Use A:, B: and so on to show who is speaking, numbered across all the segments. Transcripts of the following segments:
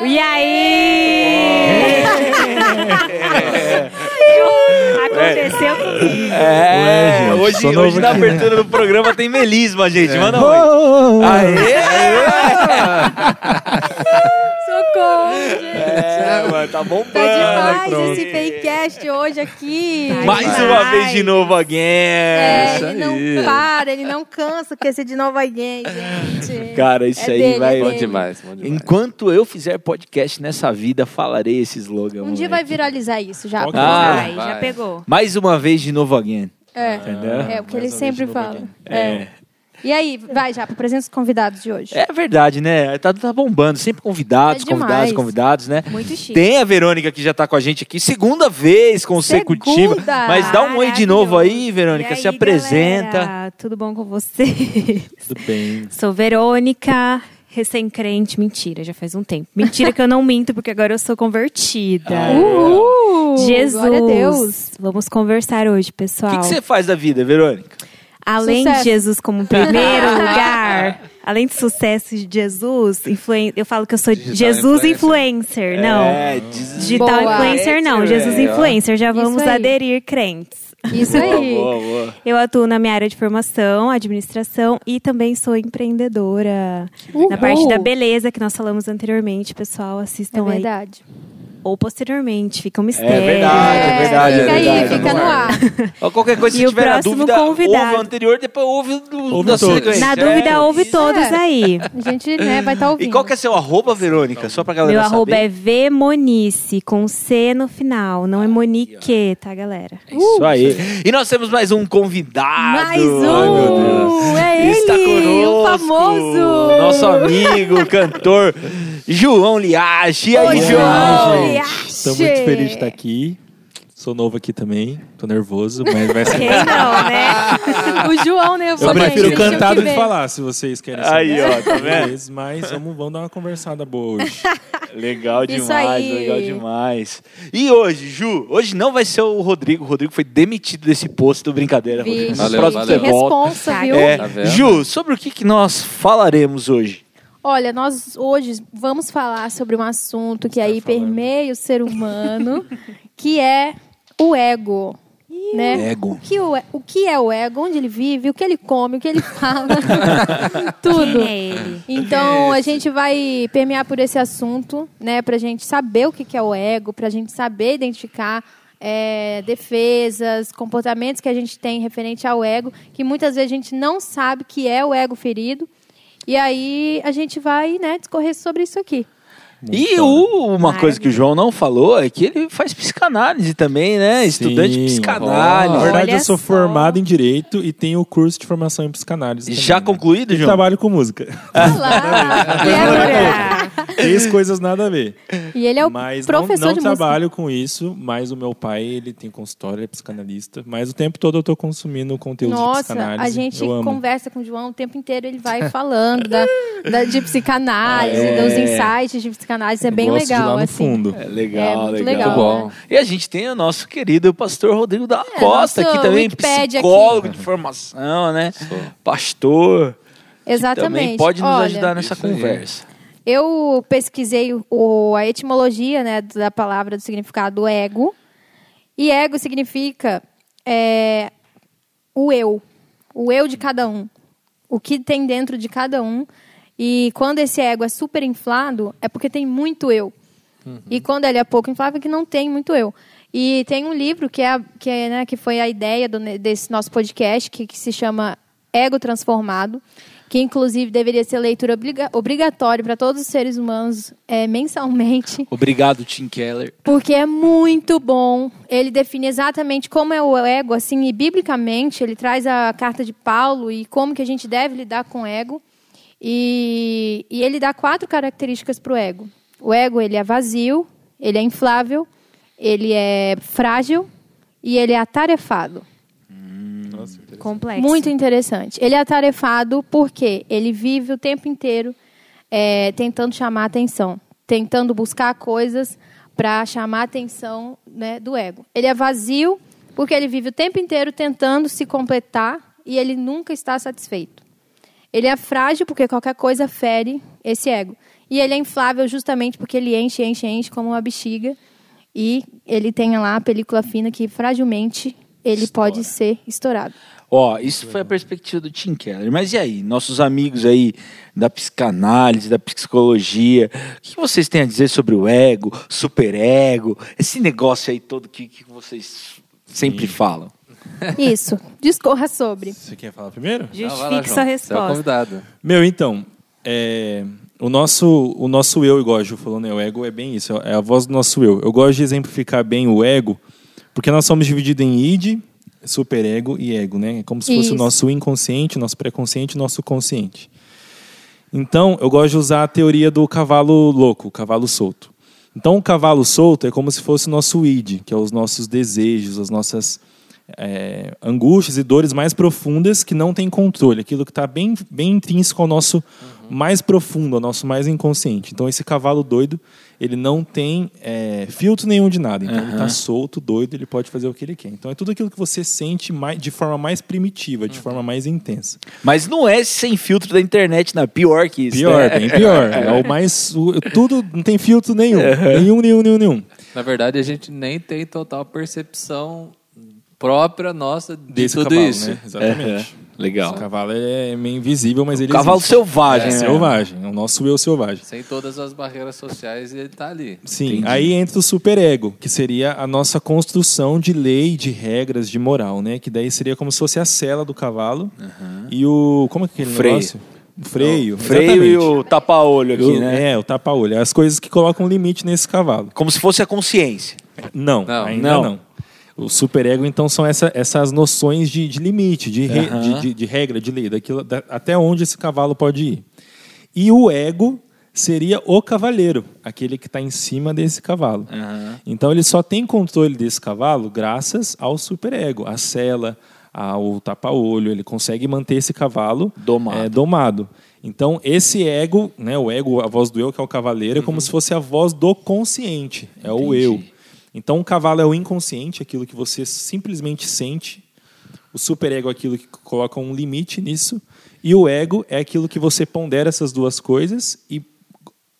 A: E aí? Aconteceu comigo.
B: É,
C: Ué, gente,
B: hoje, hoje
C: novo
B: na
C: aqui.
B: abertura do programa tem melisma, gente. Manda um oi.
C: Oh,
D: Gente.
B: É, mano, tá bombando.
D: Tá demais
C: pronto.
D: esse Fakecast hoje aqui.
B: Mais
A: Vai.
B: uma vez de novo again.
D: É,
B: Isso
D: ele
B: aí.
D: não para, ele não cansa com esse de novo alguém, gente.
B: Cara, isso
D: É
B: aí
D: dele,
B: vai.
D: é
E: Bom demais, bom demais.
B: Enquanto eu fizer podcast nessa vida, falarei esse slogan.
D: Um dia vai
B: moleque.
D: viralizar isso já.
C: Que
B: Ah.
A: Vai, já
E: vai.
A: pegou.
B: Mais uma vez de novo again.
D: É,
B: Entendeu?
D: é o que ele sempre fala.
C: alguém.
D: É. E aí, vai já, apresenta os convidados de hoje.
B: É verdade, né? Tá, tá bombando. Sempre convidados,
D: É
B: convidados, convidados, né?
A: Muito chique.
B: Tem a Verônica que já tá com a gente aqui, segunda vez consecutiva.
D: Segunda!
B: Mas dá um oi de novo aí. Verônica.
A: E aí,
B: se apresenta.
A: galera? Tudo bom com vocês?
C: Tudo bem.
A: Sou Verônica, recém-crente. Mentira, já faz um tempo. Mentira que eu não minto, porque agora eu sou convertida.
D: Uhul!
A: Jesus.
D: Glória a Deus.
A: Vamos conversar hoje,
B: O
A: pessoal.
B: que que você faz da vida, Verônica?
A: Além
D: Sucesso.
A: de Jesus como primeiro lugar, além de sucesso de Jesus, influen... eu falo que eu sou
E: Digital
A: Jesus
E: influencer.
A: influencer, não.
B: É,
A: Digital
D: Boa.
A: influencer não, Jesus
B: É,
A: influencer, já vamos aderir crentes.
D: Isso aí.
B: Boa, boa.
A: Eu atuo na minha área de formação, administração e também sou empreendedora.
D: Uhul.
A: Na parte da beleza que nós falamos anteriormente, pessoal,
D: É
A: assistam aí. Ou posteriormente, fica um mistério.
B: É verdade, é verdade.
D: Fica
B: é
D: aí,
B: verdade.
D: fica no ar.
B: Ó, Qualquer coisa, se
A: o
B: tiver na dúvida,
A: convidado.
B: ouve o anterior, depois ouve o
C: Ouve
B: da
C: todos.
B: sequência.
A: Na
B: É.
A: dúvida, ouve todos
D: É.
A: aí.
D: A gente né, vai estar ouvindo.
B: E qual que é seu arroba, Verônica? Só pra galera
A: Meu
B: saber.
A: arroba é Vmonice, com C no final. Não é Monique, tá, galera?
B: É Isso aí. E nós temos mais um convidado.
D: Mais
B: Ai, meu Deus.
D: um! É
B: Está
D: ele, o
B: conosco,
D: famoso!
B: Nosso amigo, cantor João Liache. E aí,
D: Oi,
B: João?
D: João.
C: gente.
D: Liache.
C: Estou muito feliz de estar aqui. Sou novo aqui também. Tô nervoso, mas vai ser.
A: Quem não, né?
D: O João, né?
C: Eu prefiro cantar
D: que
C: do que falar, se vocês querem
B: Aí,
C: saber.
B: ó, tá vendo?
C: Mas, vamos, vamos dar uma conversada boa hoje.
B: Legal demais,
D: aí.
B: legal demais. E hoje, Ju, hoje não vai ser o Rodrigo. O Rodrigo foi demitido desse posto. Brincadeira, Rodrigo.
D: Vixe,
B: No
E: Valeu,
B: próximo
E: valeu.
D: responsa, viu?
B: É,
E: Tá?
B: Ju, sobre o que, que nós falaremos hoje?
D: Olha, nós hoje vamos falar sobre um assunto que aí
C: falando.
D: permeia o ser humano, que é o ego. Né?
B: Ego.
D: O que, o, o que é o ego? Onde ele vive? O que ele come? O que ele fala? Tudo.
A: Quem é ele?
D: Então, a gente vai permear por esse assunto, né? Pra gente saber o que que é o ego, pra gente saber identificar é, defesas, comportamentos que a gente tem referente ao ego, que muitas vezes a gente não sabe que é o ego ferido. E aí a gente vai, né, discorrer sobre isso aqui.
B: E
C: Então,
B: o- uma coisa que o João não falou é que ele faz psicanálise também, né? Estudante de
C: Sim.
B: psicanálise.
C: Na verdade,
A: Olha
C: eu sou
A: só.
C: formado em Direito e tenho o curso de formação em psicanálise.
B: Já
C: também, né?
B: concluído,
C: E
B: João?
C: trabalho com música.
D: Olá!
C: Três coisas nada a ver.
D: e ele é o
C: mas não,
D: professor
C: não
D: de música.
C: trabalho com isso, mas o meu pai, ele tem consultório, ele é psicanalista. Mas o tempo todo eu tô consumindo conteúdo de
D: Nossa,
C: psicanálise.
D: a gente conversa com o João o tempo inteiro, ele vai falando da, da- de psicanálise,
B: É.
D: dos insights de psicanálise, é
C: Eu
D: bem
C: de
D: legal.
C: lá no
D: assim.
C: fundo.
B: É legal,
D: É muito
B: legal.
D: legal,
E: bom.
D: né?
B: E a gente tem o nosso querido pastor Rodrigo da
D: É,
B: Costa aqui também,
D: Wikipédia
B: psicólogo de formação, né? Pastor. que
D: Exatamente.
B: Também pode nos
D: Olha,
B: ajudar nessa conversa.
D: Eu pesquisei o- a etimologia né, da palavra do significado ego. E ego significa é, o eu. O eu de cada um. O que tem dentro de cada um. E quando esse ego é super inflado, é porque tem muito eu. E quando ele é pouco inflado, é que não tem muito eu. E tem um livro que, é, que, é, né, que foi a ideia do- desse nosso podcast, que, que se chama Ego Transformado, que inclusive deveria ser leitura obriga obrigatória para todos os seres humanos é, mensalmente.
B: Obrigado, Tim Keller.
D: Porque é muito bom. Ele define exatamente como é o ego, assim, e biblicamente ele traz a carta de Paulo e como que a gente deve lidar com o ego. E, e ele dá quatro características para o ego. O ego, ele é vazio, ele é inflável, ele é frágil e ele é atarefado.
C: Nossa.
A: Complexo.
D: Muito interessante. Ele é atarefado porque ele vive o tempo inteiro é, tentando chamar a atenção, tentando buscar coisas para chamar a atenção né, do ego. Ele é vazio porque ele vive o tempo inteiro tentando se completar e ele nunca está satisfeito. Ele é frágil porque qualquer coisa fere esse ego. E ele é inflável justamente porque ele enche, enche, enche como uma bexiga. E ele tem lá a película fina que fragilmente ele
B: Estoura.
D: pode ser estourado.
B: Ó, isso foi a perspectiva do Tim Keller. Mas e aí, nossos amigos aí da psicanálise, da psicologia, o que vocês têm a dizer sobre o ego, superego, esse negócio aí todo que, que vocês sempre falam?
D: Isso. Discorra sobre.
C: Você quer falar primeiro?
A: Justifique sua
E: Você é o
A: resposta.
E: convidado.
C: Meu, então, é, o, nosso, o nosso eu, igual a Ju falou, né? O ego é bem isso, é a voz do nosso eu. Eu gosto de exemplificar bem o ego, porque nós somos divididos em id, superego e ego, né? É como se fosse
D: Isso.
C: o nosso inconsciente, nosso pré-consciente e nosso consciente. Então, eu gosto de usar a teoria do cavalo louco, o cavalo solto. Então, o cavalo solto é como se fosse o nosso id, que é os nossos desejos, as nossas é, angústias e dores mais profundas que não tem controle, aquilo que está bem, bem intrínseco ao nosso mais profundo, ao nosso mais inconsciente. Então, esse cavalo doido, ele não tem é, filtro nenhum de nada. Então, ele está solto, doido, ele pode fazer o que ele quer. Então, é tudo aquilo que você sente mais, de forma mais primitiva, de forma mais intensa.
B: Mas não é sem filtro da internet, não. Pior que isso.
C: Pior,
B: né?
C: bem pior. É o mais. o- tudo não tem filtro nenhum. Nenhum, nenhum, nenhum, nenhum.
E: Na verdade, a gente nem tem total percepção própria nossa de
C: Desse
E: tudo
C: cavalo,
E: isso.
C: né? Exatamente.
B: Legal.
C: O cavalo é meio invisível, mas ele
B: Cavalo
C: existe.
B: selvagem,
C: É,
B: né?
C: selvagem. É o nosso eu selvagem.
E: Sem todas as barreiras sociais, ele tá ali.
C: Sim,
B: Entendi.
C: aí entra o superego, que seria a nossa construção de lei, de regras, de moral, né? Que daí seria como se fosse a cela do cavalo e o... Como é que é aquele
B: Freio.
C: negócio? O freio.
B: Freio e
C: exatamente.
B: o tapa-olho aqui,
C: O-
B: né?
C: É, o tapa-olho. As coisas que colocam limite nesse cavalo.
B: Como se fosse a consciência.
C: Não,
E: Não.
C: ainda
B: Não.
C: não. O superego, então, são essa- essas noções de, de limite, de, re-
B: Aham.
C: de, de- de regra, de lei, daquilo, da- até onde esse cavalo pode ir. E o ego seria o cavaleiro, aquele que está em cima desse cavalo. Então, ele só tem controle desse cavalo graças ao superego, à cela, ao tapa-olho. Ele consegue manter esse cavalo
B: Domado.
C: é, domado. Então, esse ego, né, o ego, a voz do eu, que é o cavaleiro, é como se fosse a voz do consciente, é o
B: Entendi.
C: eu. Então, o cavalo é o inconsciente, aquilo que você simplesmente sente. O superego é aquilo que coloca um limite nisso. E o ego é aquilo que você pondera essas duas coisas e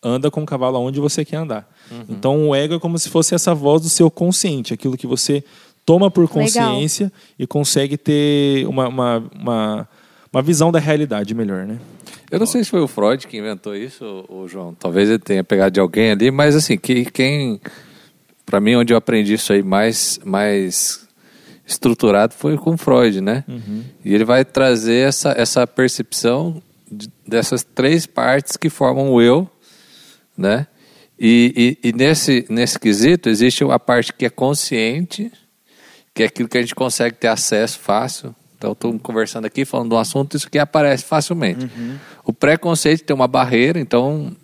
C: anda com o cavalo aonde você quer andar. Então, o ego é como se fosse essa voz do seu consciente, aquilo que você toma por consciência e consegue ter uma, uma, uma, uma visão da realidade melhor, né?
E: Eu não sei se foi o Freud que inventou isso, o João. Talvez ele tenha pegado de alguém ali, mas assim, que, quem. Para mim, onde eu aprendi isso aí mais, mais estruturado foi com Freud, né? E ele vai trazer essa, essa percepção de- dessas três partes que formam o eu, né? E, e, e nesse, nesse quesito existe a parte que é consciente, que é aquilo que a gente consegue ter acesso fácil. Então, estou conversando aqui, falando de um assunto, isso aqui aparece facilmente. O preconceito tem uma barreira, então,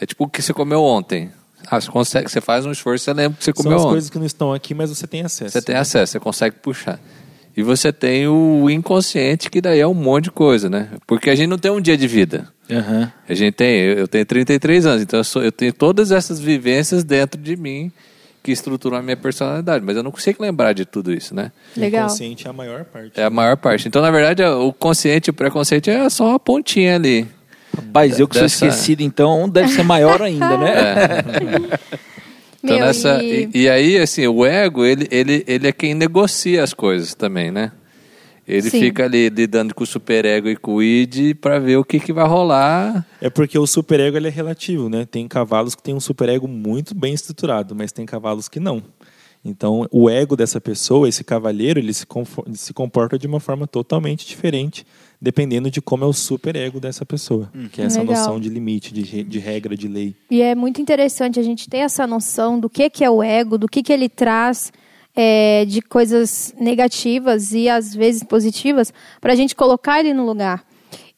E: é tipo o que você comeu ontem. Ah, você, consegue, você faz um esforço, você lembra que você
C: São
E: comeu
C: as
E: ontem.
C: coisas que não estão aqui, mas você tem acesso.
E: Você tem acesso, você consegue puxar. E você tem o inconsciente, que daí é um monte de coisa, né? Porque a gente não tem um dia de vida.
B: Aham.
E: A gente tem, eu eu tenho 33 anos, então eu, sou- eu tenho todas essas vivências dentro de mim que estruturam a minha personalidade, mas eu não consigo lembrar de tudo isso, né?
C: O
D: Legal.
C: inconsciente é a maior parte.
E: É a maior parte. Então, na verdade, o consciente e o preconceito é só uma pontinha ali.
B: Rapaz, eu que sou
E: Dessa-
B: esquecido, então deve ser maior ainda, né?
E: Então,
D: Meu,
E: nessa,
D: e-
E: e... e aí, assim, o ego, ele, ele, ele é quem negocia as coisas também, né? Ele
D: Sim.
E: fica ali lidando com o superego e com o id para ver o que, que vai rolar.
C: É porque o superego ele é relativo, né? Tem cavalos que têm um superego muito bem estruturado, mas tem cavalos que não. Então, o ego dessa pessoa, esse cavaleiro, ele se, ele se comporta de uma forma totalmente diferente, dependendo de como é o superego dessa pessoa, que é essa
D: Legal.
C: noção de limite, de, de regra, de lei.
D: E é muito interessante a gente ter essa noção do que, que é o ego, do que, que ele traz é, de coisas negativas e às vezes positivas, para a gente colocar ele no lugar.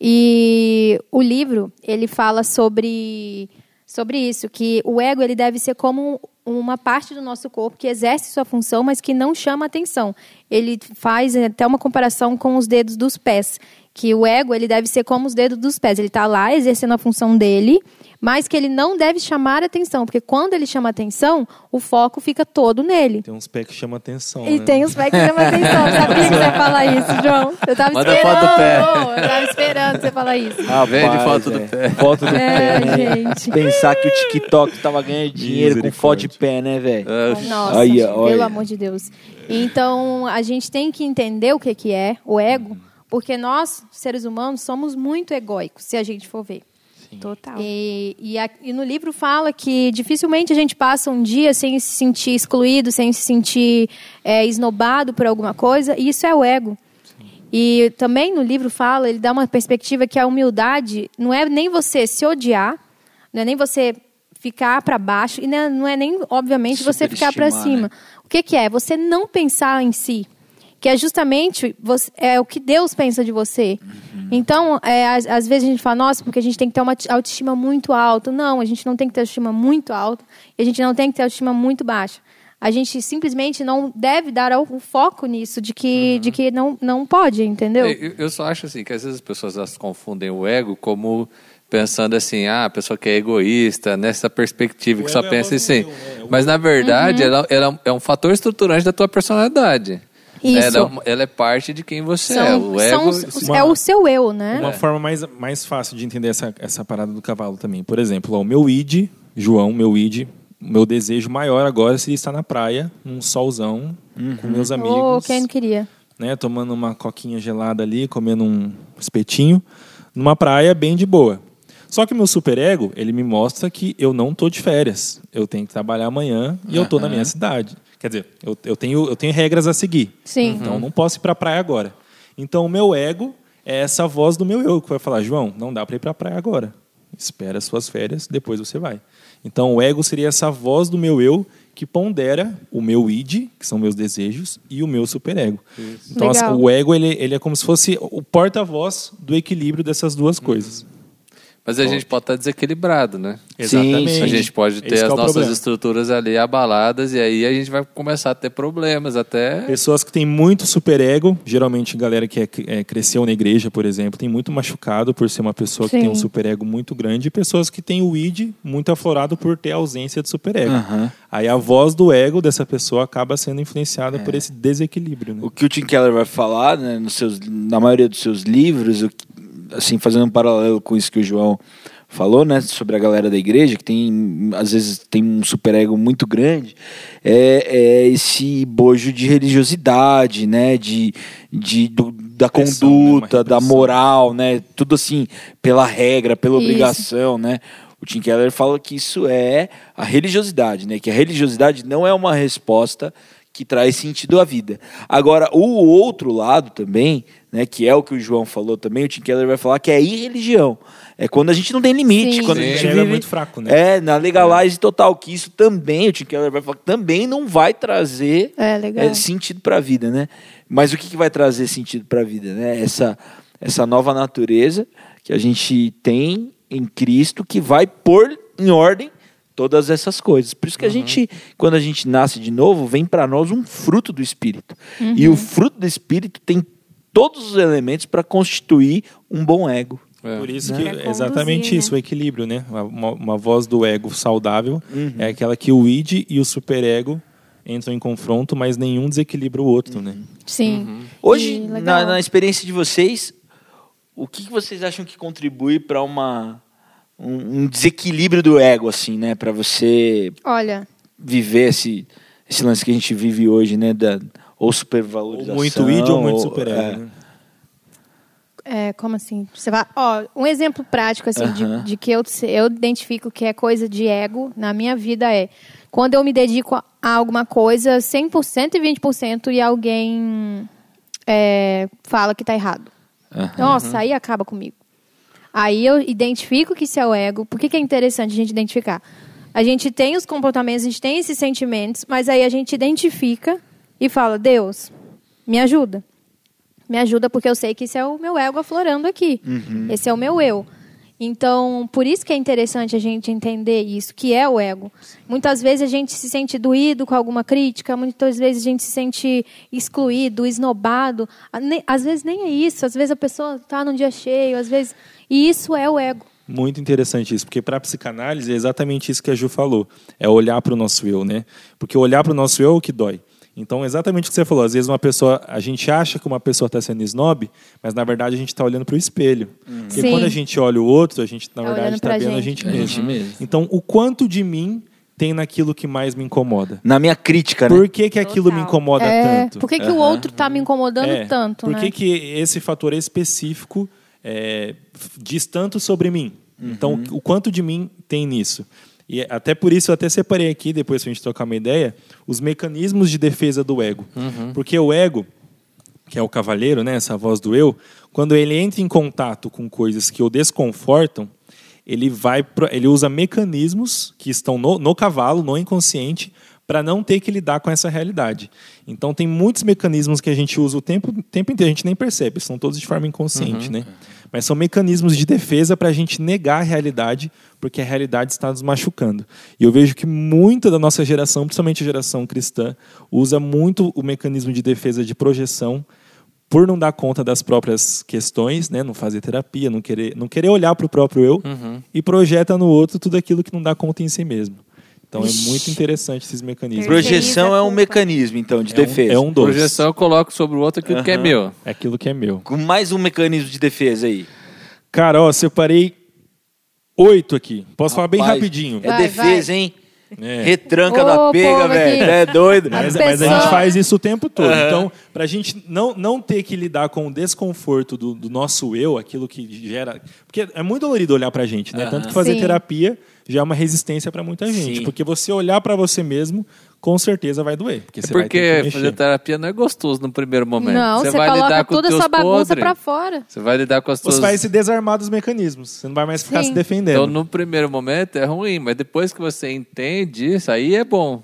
D: E o livro ele fala sobre sobre isso, que o ego ele deve ser como uma parte do nosso corpo que exerce sua função, mas que não chama atenção. ele faz até uma comparação com os dedos dos pés, que o ego ele deve ser como os dedos dos pés, ele está lá exercendo a função dele, mas que ele não deve chamar atenção, porque quando ele chama atenção, o foco fica todo nele.
C: Tem uns pés que chamam atenção.
D: E
C: né?
D: tem os pés que chamam atenção. Eu sabia que você ia falar isso, João. Eu tava
E: Manda
D: esperando.
E: foto do pé.
D: Eu tava esperando você falar isso.
E: Vende foto do
B: é.
E: pé.
B: Foto do
D: É,
B: pé, né?
D: gente.
B: Pensar que o TikTok tava ganhando dinheiro com foto de pé, né, velho?
D: Nossa,
B: Aí,
D: pelo amor de Deus. Então, a gente tem que entender o que, que é o ego, porque nós, seres humanos, somos muito egóicos, se a gente for ver.
A: Total.
D: E, e, a- e no livro fala que dificilmente a gente passa um dia sem se sentir excluído, sem se sentir é, esnobado por alguma coisa, e isso é o ego. E também no livro fala, ele dá uma perspectiva que a humildade não é nem você se odiar, não é nem você ficar para baixo, e não é, não é nem, obviamente, você ficar para cima. O que, que é? Você não pensar em si que é justamente você- é o que Deus pensa de você. Então, é, às, às vezes a gente fala, nossa, porque a gente tem que ter uma autoestima muito alta. Não, a gente não tem que ter autoestima muito alta e a gente não tem que ter autoestima muito baixa. A gente simplesmente não deve dar o, foco nisso, de que, de que não, não pode, entendeu?
E: Eu, eu só acho assim que às vezes as pessoas elas confundem o ego como pensando assim, ah, a pessoa que é egoísta, nessa perspectiva,
C: O
E: que só
C: é
E: pensa assim.
C: né?
E: Mas na verdade,
D: Uhum.
E: ela, ela é um fator estruturante da tua personalidade.
D: Isso.
E: Ela é, uma- ela é parte de quem você é.
D: São-
E: O ego.
D: são os- é o seu eu, né?
C: Uma forma mais, mais fácil de entender essa, essa parada do cavalo também. Por exemplo, ó, o meu id, João, meu id, o meu desejo maior agora seria estar na praia, num solzão, com meus
D: Oh,
C: amigos,
D: quem não queria?
C: né, tomando uma coquinha gelada ali, comendo um espetinho, numa praia bem de boa. Só que o meu superego, ele me mostra que eu não tô de férias. Eu tenho que trabalhar amanhã e eu tô na minha cidade. Quer dizer, eu, eu, tenho, eu tenho regras a seguir.
D: Sim.
C: Então eu não posso ir para a praia agora. Então o meu ego é essa voz do meu eu que vai falar: João, não dá para ir para a praia agora. Espera as suas férias, depois você vai. Então o ego seria essa voz do meu eu que pondera o meu id, que são meus desejos, e o meu superego. Então assim,
D: Legal.
C: o ego ele, ele é como se fosse o porta-voz do equilíbrio dessas duas coisas.
E: Mas a gente pode estar desequilibrado, né?
C: Exatamente.
E: A gente pode ter
C: Esse que
E: as
C: é
E: nossas
C: problema.
E: estruturas ali abaladas e aí a gente vai começar a ter problemas até.
C: Pessoas que têm muito superego, geralmente galera que é, é, cresceu na igreja, por exemplo, tem muito machucado por ser uma pessoa que
D: Sim.
C: tem um superego muito grande, e pessoas que têm o id muito aflorado por ter ausência de superego.
B: Aham.
C: Aí a voz do ego dessa pessoa acaba sendo influenciada por esse desequilíbrio. Né?
B: O que o Tim Keller vai falar, né, nos seus, na maioria dos seus livros, o que- assim, fazendo um paralelo com isso que o João falou, né, sobre a galera da igreja, que tem, às vezes, tem um superego muito grande, é, é esse bojo de religiosidade, né, de, de, do- da
C: Repressão, né,
B: conduta, da moral, né, tudo assim, pela regra, pela
D: Isso.
B: obrigação, né. O Tim Keller fala que isso é a religiosidade, né, que a religiosidade não é uma resposta que traz sentido à vida. Agora, o outro lado também, né, que é o que o João falou também, o Tim Keller vai falar que é a irreligião. É quando a gente não tem limite,
D: Sim.
B: quando a
E: Sim.
B: gente
C: O ego é
B: vive
C: muito fraco, né?
B: É, na legalize total, que isso também, o Tim Keller vai falar, que também não vai trazer
D: É, legal.
B: é, sentido para a vida, né? Mas o que, que vai trazer sentido para a vida, né? Essa essa nova natureza que a gente tem em Cristo que vai pôr em ordem todas essas coisas. Por isso que a gente, quando a gente nasce de novo, vem para nós um fruto do Espírito. E o fruto do Espírito tem todos os elementos para constituir um bom ego.
E: É.
C: Por isso
B: Né?
C: que é exatamente
A: conduzir,
C: isso,
A: né?
C: o equilíbrio, né? Uma, uma voz do ego saudável
B: Uhum.
C: é aquela que o id e o superego entram em confronto, mas nenhum desequilibra o outro, né?
D: Sim.
B: Hoje,
D: E legal.
B: na, na experiência de vocês, o que, que vocês acham que contribui para uma um, um desequilíbrio do ego, assim, né? Para você
D: Olha,
B: viver esse, esse lance que a gente vive hoje, né? Da, ou
C: Ou
B: supervalorização.
C: muito id ou muito
B: ou-
C: superego,
B: é.
C: né?
D: É, como assim? Você vai, ó, um exemplo prático assim de- de, que eu, eu identifico que é coisa de ego na minha vida é quando eu me dedico a, a alguma coisa 100% e 20% e alguém é, fala que tá errado.
B: Aham.
D: Nossa, aí acaba comigo. Aí eu identifico que isso é o ego. Por que, que é interessante a gente identificar? A gente tem os comportamentos, a gente tem esses sentimentos, mas aí a gente identifica e fala: Deus, me ajuda. Me ajuda porque eu sei que esse é o meu ego aflorando aqui. Esse é o meu eu. Então, por isso que é interessante a gente entender isso, que é o ego. Muitas vezes a gente se sente doído com alguma crítica, muitas vezes a gente se sente excluído, esnobado. Às vezes nem é isso, às vezes a pessoa está num dia cheio, às vezes. E isso é o ego.
C: Muito interessante isso, porque para a psicanálise é exatamente isso que a Ju falou, é olhar para o nosso eu, né? Porque olhar para o nosso eu é o que dói. Então, exatamente o que você falou, às vezes uma pessoa, a gente acha que uma pessoa está sendo snob, mas na verdade a gente está olhando para o espelho. Porque
D: Sim.
C: quando a gente olha o outro, a gente na
D: Tá
C: verdade
D: olhando
C: está vendo a
D: gente.
B: A
C: mesmo.
B: gente mesmo.
C: Então, o quanto de mim tem naquilo que mais me incomoda?
B: Na minha crítica, né?
C: Por que, que aquilo me
A: Total.
C: incomoda
D: É,
C: tanto?
D: por que, que o outro está me incomodando
C: É,
D: tanto,
C: Por
D: né?
C: que, que esse fator específico é, diz tanto sobre mim? Então, o quanto de mim tem nisso? E é- até por isso eu até separei aqui, depois pra gente trocar uma ideia, os mecanismos de defesa do ego. Porque o ego, que é o cavaleiro, né, essa voz do eu, quando ele entra em contato com coisas que o desconfortam, ele vai pro- ele usa mecanismos que estão no, no cavalo, no inconsciente, para não ter que lidar com essa realidade. Então tem muitos mecanismos que a gente usa o tempo, tempo inteiro, a gente nem percebe, são todos de forma inconsciente, né? Mas são mecanismos de defesa para a gente negar a realidade, porque a realidade está nos machucando. E eu vejo que muita da nossa geração, principalmente a geração cristã, usa muito o mecanismo de defesa de projeção por não dar conta das próprias questões, né? não fazer terapia, não querer, não querer olhar para o próprio eu e projeta no outro tudo aquilo que não dá conta em si mesmo. Então é muito interessante esses mecanismos.
B: Projeção é um mecanismo, então, de
C: É um-
B: defesa.
C: é um dos.
E: Projeção eu coloco sobre o outro aquilo que é meu.
C: É aquilo que é meu.
B: Com mais um mecanismo de defesa aí.
C: Cara, ó, separei oito aqui. Posso falar bem
B: Rapaz,
C: rapidinho.
B: É
D: Vai,
B: defesa, hein?
C: É.
B: Retranca
D: Ô,
B: da pega, velho. É doido.
C: Mas,
D: A
C: mas a gente faz isso o tempo todo.
B: Aham.
C: Então, para a gente não, não ter que lidar com o desconforto do, do nosso eu, aquilo que gera. Porque é muito dolorido olhar para a gente, né? Tanto que fazer
D: Sim.
C: terapia já é uma resistência para muita gente.
B: Sim.
C: Porque você olhar para você mesmo, com certeza vai doer. Porque
E: É
C: você
E: porque fazer terapia não é gostoso no primeiro momento.
D: Não, você,
E: vai
D: coloca
E: lidar com
D: toda
E: os
D: a sua
E: teus
D: bagunça pra fora.
E: Você vai lidar com as tuas...
C: Você vai se desarmar dos mecanismos. Você não vai mais ficar
D: Sim.
C: se defendendo.
E: Então, no primeiro momento é ruim, mas depois que você entende isso, aí é bom.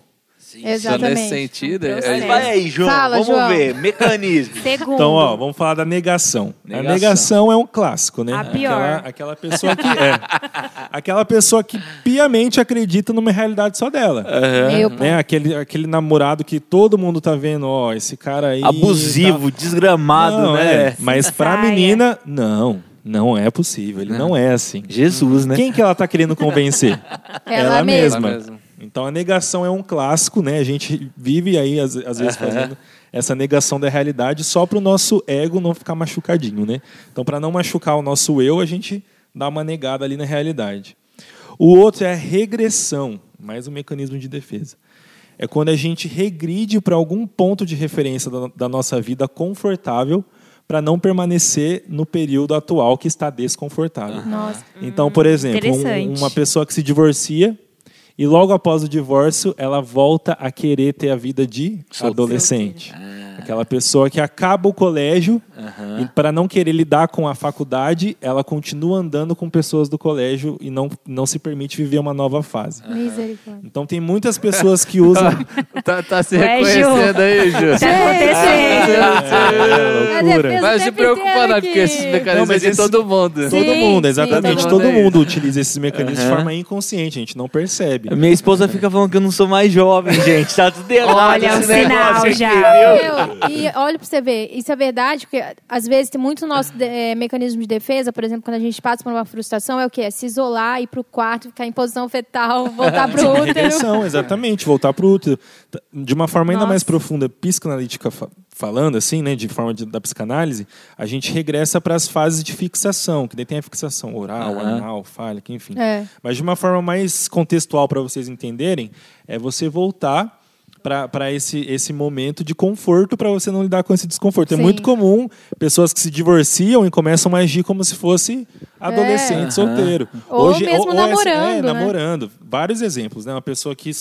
E: Então,
D: Exatamente.
E: nesse sentido,
A: Um
E: é,
B: Mas vai aí, João.
D: Fala,
B: Vamos
D: João.
B: ver. Mecanismo.
A: Segundo.
C: Então, ó, vamos falar da negação.
B: Negação.
C: A negação é um clássico, né?
A: A pior.
C: Aquela, aquela pessoa que é. Aquela pessoa que piamente acredita numa realidade só dela.
D: Meu
C: Né? Aquele, aquele namorado que todo mundo tá vendo, ó, esse cara aí.
B: Abusivo,
C: tá-
B: desgramado,
C: Não,
B: né?
C: é. Mas pra
A: Saia.
C: menina, não. Não é possível. Ele não, é assim.
B: Jesus, né?
C: Quem que ela tá querendo convencer?
D: Ela mesma.
E: Ela mesma.
C: Então a negação é um clássico, né? A gente vive aí, às, às vezes, fazendo essa negação da realidade só para o nosso ego não ficar machucadinho, né? Então, para não machucar o nosso eu, a gente dá uma negada ali na realidade. O outro é a regressão, mais um mecanismo de defesa. É quando a gente regride para algum ponto de referência da, da nossa vida confortável para não permanecer no período atual que está desconfortável.
D: Nossa.
C: Então, por exemplo, um- uma pessoa que se divorcia e logo após o divórcio ela volta a querer ter a vida de adolescente. Aquela pessoa que acaba o colégio e para não querer lidar com a faculdade, ela continua andando com pessoas do colégio e não, não se permite viver uma nova fase.
D: Misericórdia.
C: Então tem muitas pessoas que usam
E: Tá, tá se reconhecendo aí, Ju.
A: Tá acontecendo.
C: é,
D: A
C: loucura.
D: defesa
E: Vai
D: o
E: se
D: inteiro
E: não,
D: aqui.
E: porque esses mecanismos
C: Não, mas
E: é de
C: esse-
E: todo mundo.
D: Sim,
C: Todo mundo,
D: sim,
C: exatamente.
E: todo
C: Todo
E: mundo aí.
C: mundo utiliza esses mecanismos de forma inconsciente, a gente não percebe.
B: Minha esposa fica falando que eu não sou mais jovem, gente. Tá tudo errado.
A: Olha, é um
B: negócio
A: sinal
B: aqui,
A: já.
B: viu?
D: Meu, e olha pra você ver, isso é verdade, porque às vezes tem muito nosso eh, mecanismo de defesa, por exemplo, quando a gente passa por uma frustração, é o quê? É se isolar, ir pro quarto, ficar em posição fetal, voltar pro útero.
C: Regressão, exatamente, voltar para o útero. De uma forma ainda
D: Nossa.
C: mais profunda, psicanalítica falando, assim, né, de forma de- da psicanálise, a gente regressa para as fases de fixação, que daí tem a fixação oral,
B: Aham.
C: anal, fálica, enfim.
D: É.
C: Mas de uma forma mais contextual para vocês entenderem, é você voltar para esse, esse momento de conforto para você não lidar com esse desconforto. É
D: Sim.
C: muito comum pessoas que se divorciam e começam a agir como se fosse adolescente,
B: Aham.
C: solteiro.
D: Ou mesmo
C: é-
D: namorando,
C: é,
D: né?
C: namorando. Vários exemplos, né? Uma pessoa que,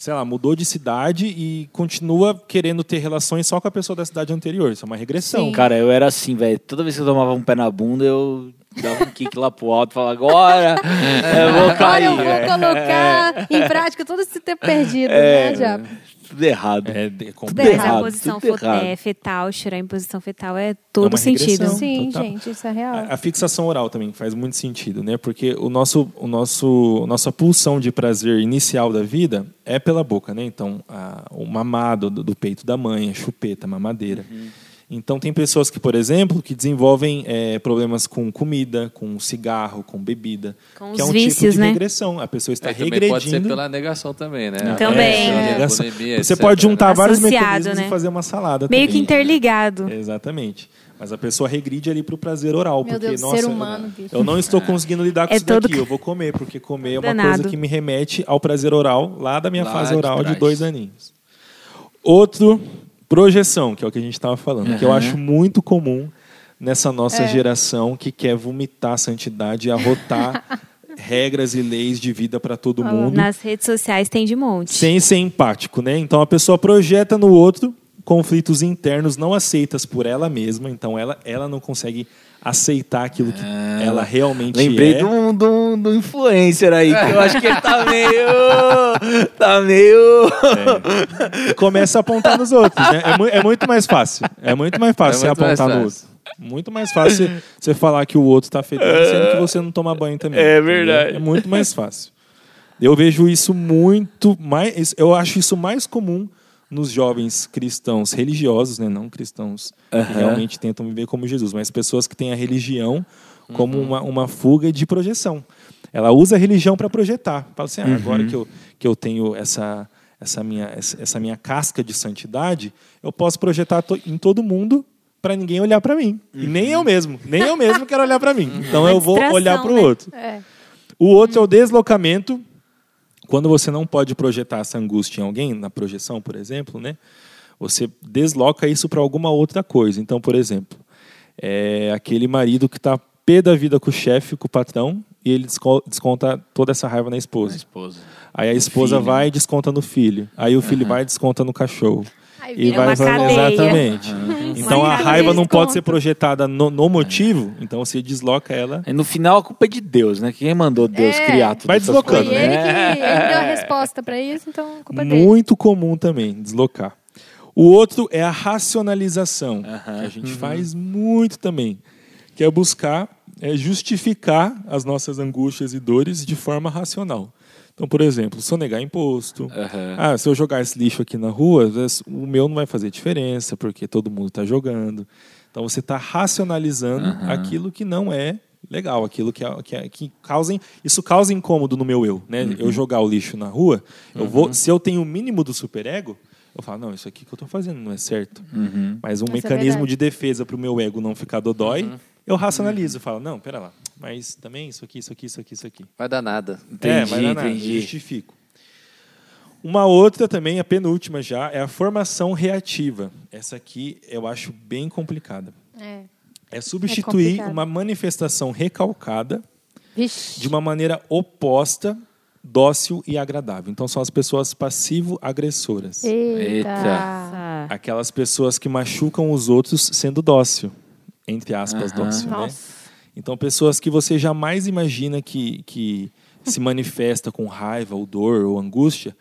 C: sei lá, mudou de cidade e continua querendo ter relações só com a pessoa da cidade anterior. Isso é uma regressão.
D: Sim.
B: Cara, eu era assim, velho. Toda vez que eu tomava um pé na bunda, eu dava um kick lá pro alto e falava, agora eu vou
D: Agora
B: cair.
D: eu vou colocar em prática todo esse tempo perdido,
B: É.
D: né, Diabo?
B: Tudo errado.
C: É, de-
B: Tudo errado,
A: a posição
B: tudo errado.
A: é, fetal, chorar em posição fetal é todo
C: uma
A: sentido.
D: Sim,
C: total.
D: gente, isso é real.
C: A, a fixação oral também faz muito sentido, né? Porque o nosso, o nosso, nossa pulsão de prazer inicial da vida é pela boca, né? Então, a- o mamado do, do peito da mãe, a chupeta, a mamadeira. Então, tem pessoas que, por exemplo, que desenvolvem eh, problemas com comida, com cigarro, com bebida.
A: Com
C: que é
A: os
C: um
A: vícios,
C: tipo de
A: né?
C: regressão. A pessoa está
E: É, também
C: regredindo.
E: pode ser pela negação também, né?
A: Também.
C: É,
E: É,
C: negação.
E: bulimia,
C: Você
E: etc,
C: pode juntar
E: né?
C: vários
A: Associado,
C: mecanismos
A: né?
C: e fazer uma salada
A: Meio que
C: também.
A: interligado.
C: Exatamente. Mas a pessoa regride ali pro prazer oral.
D: Meu
C: porque,
D: Deus,
C: nossa,
D: ser humano, bicho.
C: eu não estou conseguindo lidar com
A: É
C: isso
A: todo
C: daqui. Eu vou comer, porque comer é uma
A: Danado.
C: coisa que me remete ao prazer oral lá da minha
E: Lá
C: fase
E: de
C: oral de
E: trás.
C: dois aninhos. Outro, projeção, que é o que a gente estava falando, que eu acho muito comum nessa nossa
D: É.
C: geração que quer vomitar a santidade e arrotar regras e leis de vida para todo mundo
A: Nas redes sociais tem de monte.
C: sem ser empático, né? Então a pessoa projeta no outro conflitos internos não aceitas por ela mesma, então ela, ela não consegue aceitar aquilo que
B: Ah,
C: ela realmente
B: Lembrei
C: é.
B: de um, de, um, de um influencer aí, que eu acho que ele tá meio. tá meio.
C: E começa a apontar nos outros, né? É, mu- é muito mais fácil. É muito mais fácil
E: É
C: você apontar no outro. Muito mais fácil você- falar que o outro está fedendo, sendo que você não toma banho também.
B: É verdade.
C: É muito mais fácil. Eu vejo isso muito mais. Eu acho isso mais comum nos jovens cristãos religiosos, né? não cristãos que
B: Aham.
C: realmente tentam viver como Jesus, mas pessoas que têm a religião como
B: Uhum.
C: uma, uma fuga de projeção. Ela usa a religião para projetar. Fala assim, ah,
B: Uhum.
C: agora que eu, que eu tenho essa, essa, minha, essa, minha casca de santidade, eu posso projetar to- em todo mundo para ninguém olhar para mim. E nem
B: Uhum.
C: eu mesmo. Nem eu mesmo quero olhar para mim. Então
A: Uma
C: eu vou olhar para o
A: né?
C: outro.
D: É.
C: O outro é o deslocamento. Quando você não pode projetar essa angústia em alguém, na projeção, por exemplo, né? Você desloca isso para alguma outra coisa. Então, por exemplo, é aquele marido que está pé da vida com o chefe, com o patrão, e ele desco- desconta toda essa raiva na esposa.
B: esposa.
C: Aí a esposa vai e desconta no filho. Aí o filho vai e desconta no cachorro. E vai
A: uma cadeia.
C: exatamente. Então
D: Uma
C: a raiva não
D: de
C: pode ser projetada no, no motivo, então você desloca ela.
B: E no final a culpa é de Deus, né? Quem mandou Deus
D: É.
B: criar tudo
C: Vai deslocando,
D: Foi
B: coisas,
D: ele
B: né?
D: que ele deu a resposta pra isso, então a culpa dele.
C: Muito comum também, deslocar. O outro é a racionalização,
B: Aham.
C: que a gente faz muito também, que é buscar é, justificar as nossas angústias e dores de forma racional. Então, por exemplo, sonegar imposto.
B: Aham.
C: Ah, se eu jogar esse lixo aqui na rua, vezes o meu não vai fazer diferença, porque todo mundo está jogando. Então, você está racionalizando
B: Aham.
C: aquilo que não é legal, aquilo que, é- que, é- que causa, isso causa incômodo no meu eu. Né?
B: Uhum.
C: Eu jogar o lixo na rua, eu vou, se eu tenho o mínimo do superego, eu falo, não, isso aqui que eu estou fazendo não é certo.
B: Uhum.
C: Mas um
D: é
C: mecanismo
D: verdade.
C: de defesa para o meu ego não ficar dodói, eu racionalizo. Eu falo, não, pera lá, mas também isso aqui, isso aqui, isso aqui, isso aqui.
E: Vai dar nada.
C: é,
B: Entendi,
C: vai dar nada,
B: entendi.
C: justifico. Uma outra também, a penúltima já, é a formação reativa. Essa aqui eu acho bem complicada.
D: É.
C: É substituir
D: complicado.
C: uma manifestação recalcada
D: Vixe.
C: de uma maneira oposta, dócil e agradável. Então são as pessoas passivo-agressoras.
D: Eita.
A: Ah,
C: Aquelas pessoas que machucam os outros sendo dócil. Entre aspas, dócil. Né? Então, pessoas que você jamais imagina que, que se manifesta com raiva, ou dor, ou angústia,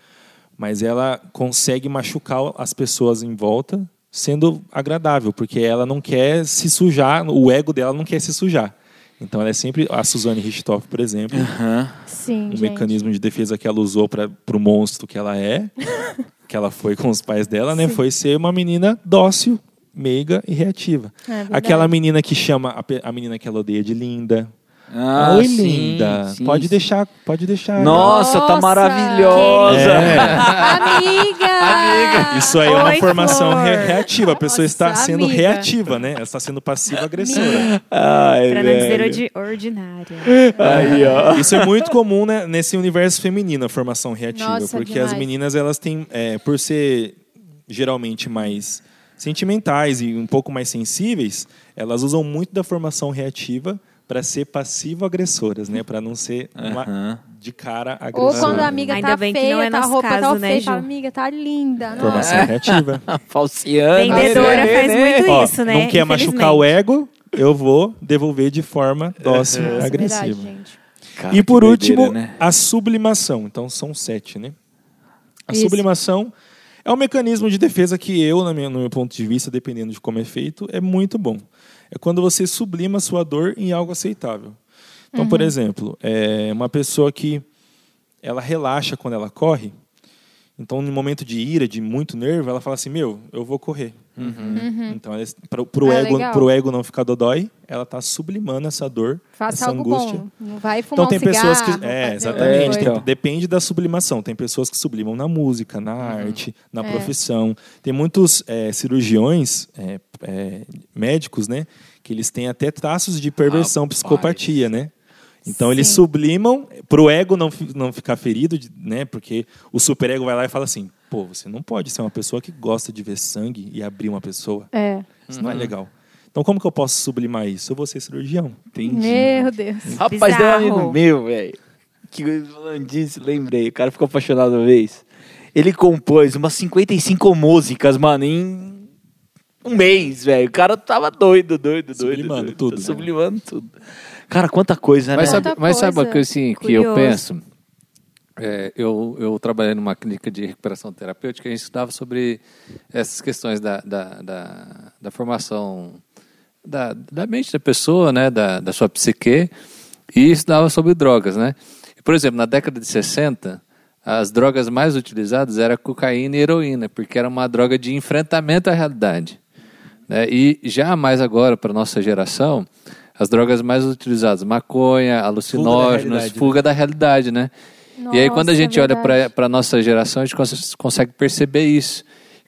C: mas ela consegue machucar as pessoas em volta sendo agradável, porque ela não quer se sujar, o ego dela não quer se sujar. Então, ela é sempre. A Suzane Richthofen, por exemplo,
B: Aham.
D: Sim,
C: um
D: gente.
C: mecanismo de defesa que ela usou para o monstro que ela é, que ela foi com os pais dela, né? Foi ser uma menina dócil, meiga e reativa.
D: É.
C: Aquela menina que chama a, a menina que ela odeia de linda.
B: Ah,
C: Oi,
B: sim,
C: linda.
B: sim,
C: pode
B: sim.
C: deixar, pode deixar.
B: Nossa, tá
D: Nossa,
B: maravilhosa.
C: É.
D: Amiga!
C: Isso aí é uma
A: Oi,
C: formação re- reativa. A pessoa
D: Nossa,
C: está sendo
D: amiga.
C: reativa, né? Ela está sendo passiva-agressora.
B: Ai,
A: pra não dizer
B: velho.
A: ordi- ordinária.
B: Aí, ó.
C: Isso é muito comum né, nesse universo feminino, a formação reativa.
D: Nossa,
C: porque
D: demais.
C: as meninas, elas têm, é, por ser geralmente mais sentimentais e um pouco mais sensíveis, elas usam muito da formação reativa para ser passivo-agressoras, né? Para não ser uma
B: Aham.
C: de cara
D: Ou
C: agressora.
D: quando a amiga tá
A: bem que
D: feia,
A: não é
D: tá roupa
A: caso,
D: tá
A: né,
D: feia,
A: Ju?
D: fala, amiga, tá linda. Nossa.
C: Formação reativa.
B: Falseando.
A: Vendedora faz
B: né?
A: muito
C: Ó,
A: isso, né?
C: Não quer machucar o ego, eu vou devolver de forma dócil,
D: Nossa,
C: agressiva.
D: verdade.
B: Cara,
C: e por último,
B: né?
C: a sublimação. Então são sete, né? A
D: Isso.
C: sublimação É um mecanismo de defesa que eu, no meu ponto de vista, dependendo de como é feito, é muito bom. É quando você sublima sua dor em algo aceitável. Então, por exemplo, é uma pessoa que ela relaxa quando ela corre. Então, no momento de ira, de muito nervo, ela fala assim: Meu, eu vou correr. Então, para o
D: Ah,
C: ego, pro ego não ficar dodói, ela está sublimando essa dor,
D: Faça
C: essa
D: algo
C: angústia.
D: bom. Não vai fumar
C: Então tem
D: um cigarro,
C: pessoas que. É,
D: fazer
C: exatamente. tem- depende da sublimação. Tem pessoas que sublimam na música, na
D: Uhum.
C: arte, na
D: É.
C: profissão. Tem muitos é, cirurgiões, é, é, médicos, né? Que eles têm até traços de perversão,
E: Rapaz.
C: psicopatia, né? Então eles
D: Sim.
C: sublimam pro ego não, não ficar ferido, né? Porque o superego vai lá e fala assim: pô, você não pode ser uma pessoa que gosta de ver sangue e abrir uma pessoa.
D: É.
C: Isso não é legal. Então como que eu posso sublimar isso? Eu vou ser cirurgião.
B: Entendi.
D: Meu Deus.
B: Rapaz, tem um amigo meu, velho. Que falando disso, lembrei. O cara ficou apaixonado uma vez. Ele compôs umas 55 músicas, mano, em um mês, velho. O cara tava doido, doido, doido.
C: Sublimando
B: doido.
C: tudo,
B: Tá
C: né?
B: Sublimando tudo. Cara, quanta coisa,
E: Mas
B: né?
E: sabe, mas sabe uma
D: coisa.
E: assim, que eu penso? É, eu, eu trabalhei numa clínica de recuperação terapêutica e a gente estudava sobre essas questões da, da, da, da formação da, da mente da pessoa, né, da, da sua psique, e estudava sobre drogas. Né? Por exemplo, na década de 60, as drogas mais utilizadas eram cocaína e heroína, porque era uma droga de enfrentamento à realidade. né? E já mais agora, para nossa geração, as drogas mais utilizadas, maconha, alucinógenos,
C: realidade, né?
E: fuga da realidade, né? e aí quando a
D: Nossa,
E: gente olha
D: verdade.
E: para a nossa geração, a gente cons- consegue perceber isso,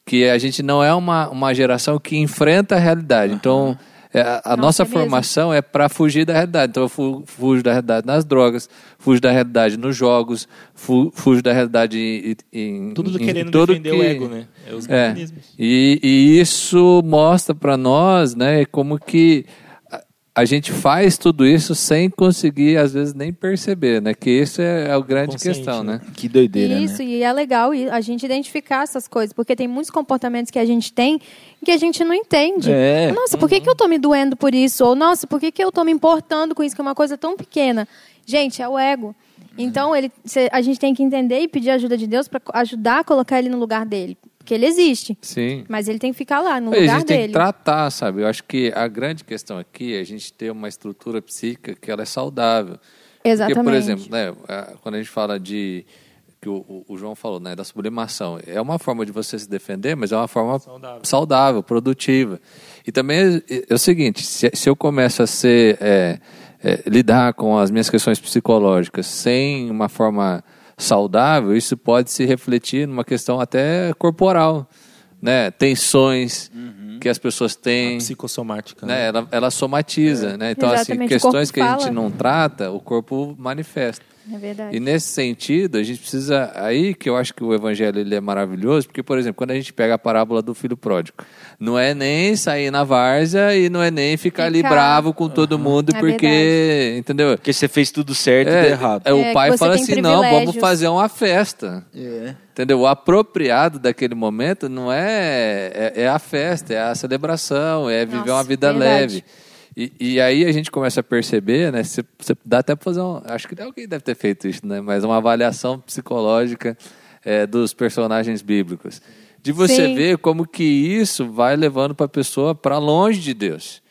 E: que a gente não é uma, uma geração que enfrenta a realidade. Então, é, a, a nossa
D: é
E: formação é para fugir da realidade. Então, eu fu- fujo da realidade nas drogas, fujo da realidade nos jogos, fu- fujo da realidade em... em
C: Tudo
E: em
C: querendo
E: tudo
C: defender
E: que-
C: o ego, né? É os
E: é.
C: mecanismos.
E: E, e isso mostra para nós, né, como que a, gente faz tudo isso sem conseguir, às vezes, nem perceber, né? Que isso é a grande
C: Consciente,
E: questão,
C: né?
E: né?
B: Que doideira,
D: Isso,
B: né?
D: e é legal e a gente identificar essas coisas, porque tem muitos comportamentos que a gente tem que a gente não entende.
B: É.
D: Nossa, por que, que eu tô me doendo por isso? Ou, nossa, por que, que eu tô me importando com isso, que é uma coisa tão pequena? Gente, é o ego. Então, ele, a gente tem que entender e pedir ajuda de Deus para ajudar a colocar ele no lugar dele. Porque ele existe.
E: Sim.
D: Mas ele tem que ficar lá, no
E: a
D: lugar
E: gente tem que
D: dele.
E: tratar, sabe? Eu acho que a grande questão aqui é a gente ter uma estrutura psíquica que ela é saudável.
D: Exatamente.
E: Porque, por exemplo, né, a- quando a gente fala de que o, o- João falou, né, da sublimação, é uma forma de você se defender, mas é uma forma saudável, produtiva. E também é, é o seguinte, se, se eu começo a ser é, é, lidar com as minhas questões psicológicas sem uma forma saudável, isso pode se refletir numa questão até corporal, né? Tensões que as pessoas têm,
C: Psicossomática.
E: né?
C: né?
E: Ela, ela somatiza, né? Então, assim,
D: Exatamente, o
E: questões que a gente não trata, o corpo manifesta.
D: É verdade.
E: E nesse sentido, a gente precisa. Aí que eu acho que o evangelho ele é maravilhoso, porque, por exemplo, quando a gente pega a parábola do filho pródigo, não é nem sair na várzea e não é nem ficar ali bravo com todo mundo,
D: É
E: porque. Entendeu?
B: Porque você fez tudo certo e deu errado.
E: é,
D: É,
E: o
D: que
E: pai fala assim: não, vamos fazer uma festa.
B: É.
E: Entendeu? O apropriado daquele momento não é, é, é a festa, é a celebração, é viver
D: Nossa,
E: uma vida
D: verdade.
E: leve. E, e aí a gente começa a perceber, né? Você, dá até para fazer um. Acho que alguém deve ter feito isso, né? Mas uma avaliação psicológica é, dos personagens bíblicos. De você
D: Sim.
E: ver como que isso vai levando para a pessoa para longe de Deus.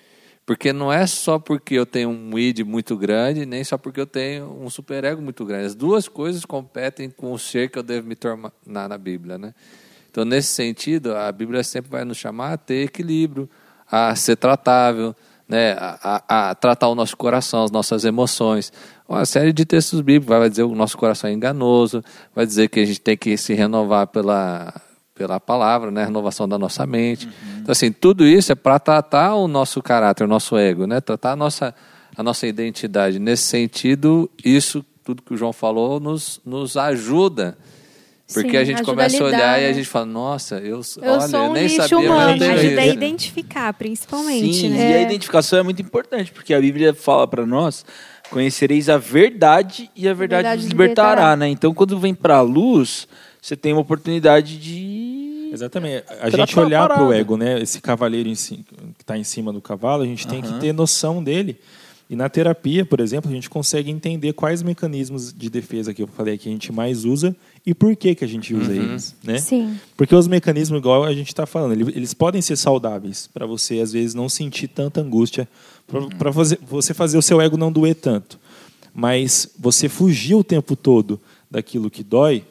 E: Porque não é só porque eu tenho um id muito grande, nem só porque eu tenho um superego muito grande. As duas coisas competem com o ser que eu devo me tornar na Bíblia, né? Então, nesse sentido, a Bíblia sempre vai nos chamar a ter equilíbrio, a ser tratável, né? a, a- a tratar o nosso coração, as nossas emoções. Uma série de textos bíblicos vai dizer que o nosso coração é enganoso, vai dizer que a gente tem que se renovar pela, pela palavra, né? renovação da nossa mente. Então, assim, tudo isso é para tratar o nosso caráter, o nosso ego, né? tratar a nossa, a nossa identidade. Nesse sentido, isso, tudo que o João falou, nos, nos ajuda. Porque
D: Sim,
E: a gente começa a,
D: a
E: olhar e a gente fala, nossa, eu,
D: Eu
E: olha,
D: sou um
E: eu nem
D: lixo
E: sabia, mas
D: humano.
E: eu tenho
A: Ajuda a
E: isso.
A: identificar, principalmente,
B: Sim,
A: né?
B: e a identificação é muito importante, porque a Bíblia fala para nós: conhecereis a verdade e a verdade,
D: verdade
B: vos libertará,
D: libertará.
B: né? Então, quando vem para a luz, você tem uma oportunidade de.
C: Exatamente. A gente
B: a
C: olhar para o ego, né? Esse cavaleiro em si- que está em cima do cavalo, a gente tem que ter noção dele. E na terapia, por exemplo, a gente consegue entender quais mecanismos de defesa que eu falei que a gente mais usa e por que, que a gente usa eles, né?
D: Sim.
C: Porque os mecanismos, igual a gente está falando, ele- eles podem ser saudáveis para você, às vezes, não sentir tanta angústia, para você fazer o seu ego não doer tanto. Mas você fugir o tempo todo daquilo que dói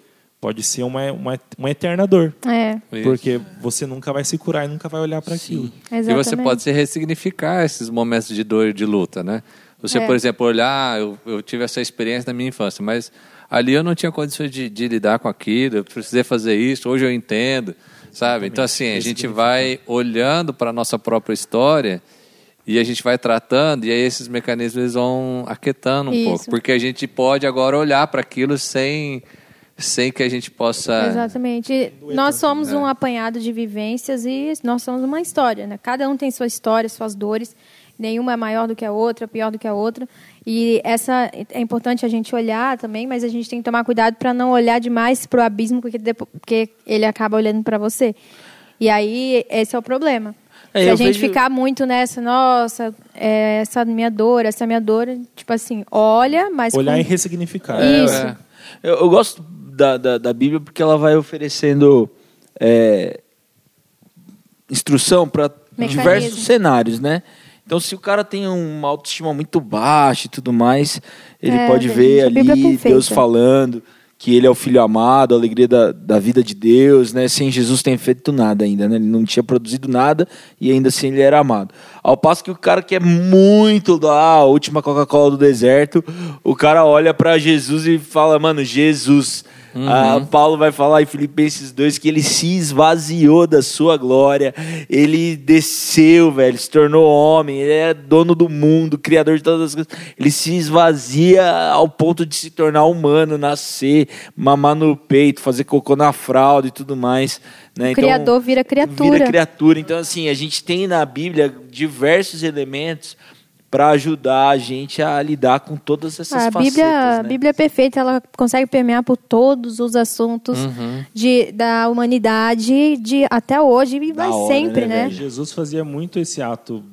C: pode ser uma, uma, uma eterna dor.
D: É,
E: Isso.
C: Porque você nunca vai se curar e nunca vai olhar para aquilo.
D: exatamente.
E: E você pode se ressignificar esses momentos de dor e de luta, né? Você,
D: É.
E: por exemplo, olhar, ah, eu, eu tive essa experiência na minha infância, mas ali eu não tinha condições de, de lidar com aquilo, eu precisei fazer isso, hoje eu entendo, sabe? Então, assim, a gente vai olhando para a nossa própria história e a gente vai tratando, e aí esses mecanismos vão aquietando um
D: Isso.
E: pouco, porque a gente pode agora olhar para aquilo sem, sem que a gente possa...
D: Exatamente. Nós somos um apanhado de vivências e nós somos uma história, né? Cada um tem sua história, suas dores. Nenhuma é maior do que a outra, pior do que a outra. E essa é importante a gente olhar também, mas a gente tem que tomar cuidado para não olhar demais para o abismo, porque, depois, porque ele acaba olhando para você. E aí esse é o problema.
B: É,
D: Se a gente
B: vejo-
D: ficar muito nessa, nossa, é, essa minha dor, essa minha dor, tipo assim, olha, mas
C: Olhar
D: com-
C: e ressignificar.
D: Isso.
E: É.
B: Eu, eu gosto da, da, da Bíblia porque ela vai oferecendo é, instrução para diversos cenários, né? Então, se o cara tem uma autoestima muito baixa e tudo mais, ele
D: É,
B: pode ver
D: é
B: ali. Deus falando que ele é o filho amado, a alegria da, da vida de Deus, né? Sem Jesus tem feito nada ainda, né? Ele não tinha produzido nada e ainda assim ele era amado. Ao passo que o cara que é muito da a última Coca-Cola do deserto, o cara olha para Jesus e fala, mano, Jesus. Ah, Paulo vai falar em Filipenses 2 que ele se esvaziou da sua glória, ele desceu, velho, se tornou homem, ele é dono do mundo, criador de todas as coisas. Ele se esvazia ao ponto de se tornar humano, nascer, mamar no peito, fazer cocô na fralda e tudo mais. Né?
D: O criador vira criatura.
B: Vira criatura. Então, assim, a gente tem na Bíblia diversos elementos para ajudar a gente a lidar com todas essas
D: A
B: facetas.
D: Bíblia, a
B: né?
D: Bíblia é perfeita, ela consegue permear por todos os assuntos
B: Uhum.
D: de, da humanidade de até hoje e vai
B: hora,
D: sempre,
B: né,
D: né?
C: Jesus fazia muito esse ato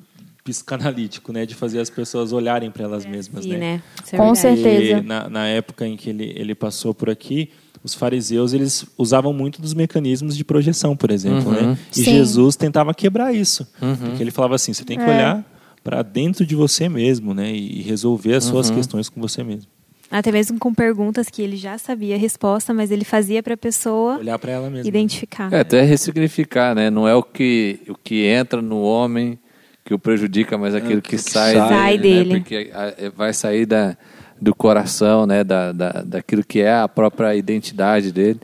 C: psicanalítico, né? De fazer as pessoas olharem para elas mesmas,
A: Sim,
C: né?
A: né? É
D: Com certeza.
C: E na, na época em que ele, ele passou por aqui, os fariseus eles usavam muito dos mecanismos de projeção, por exemplo, né? E
D: Sim.
C: Jesus tentava quebrar isso, porque ele falava assim: você tem que
D: É.
C: olhar para dentro de você mesmo, né? E, resolver as suas questões com você mesmo,
A: Até mesmo com perguntas que ele já sabia a resposta, mas ele fazia para a pessoa
C: olhar para ela mesma.
A: identificar.
E: É, até ressignificar, né? Não é o que, o que entra no homem que o prejudica, mas aquilo que,
B: que
E: sai,
A: sai
E: dele.
A: dele.
E: Né? Porque a- é, vai sair da, do coração, né? Da, da, daquilo que é a própria identidade dele.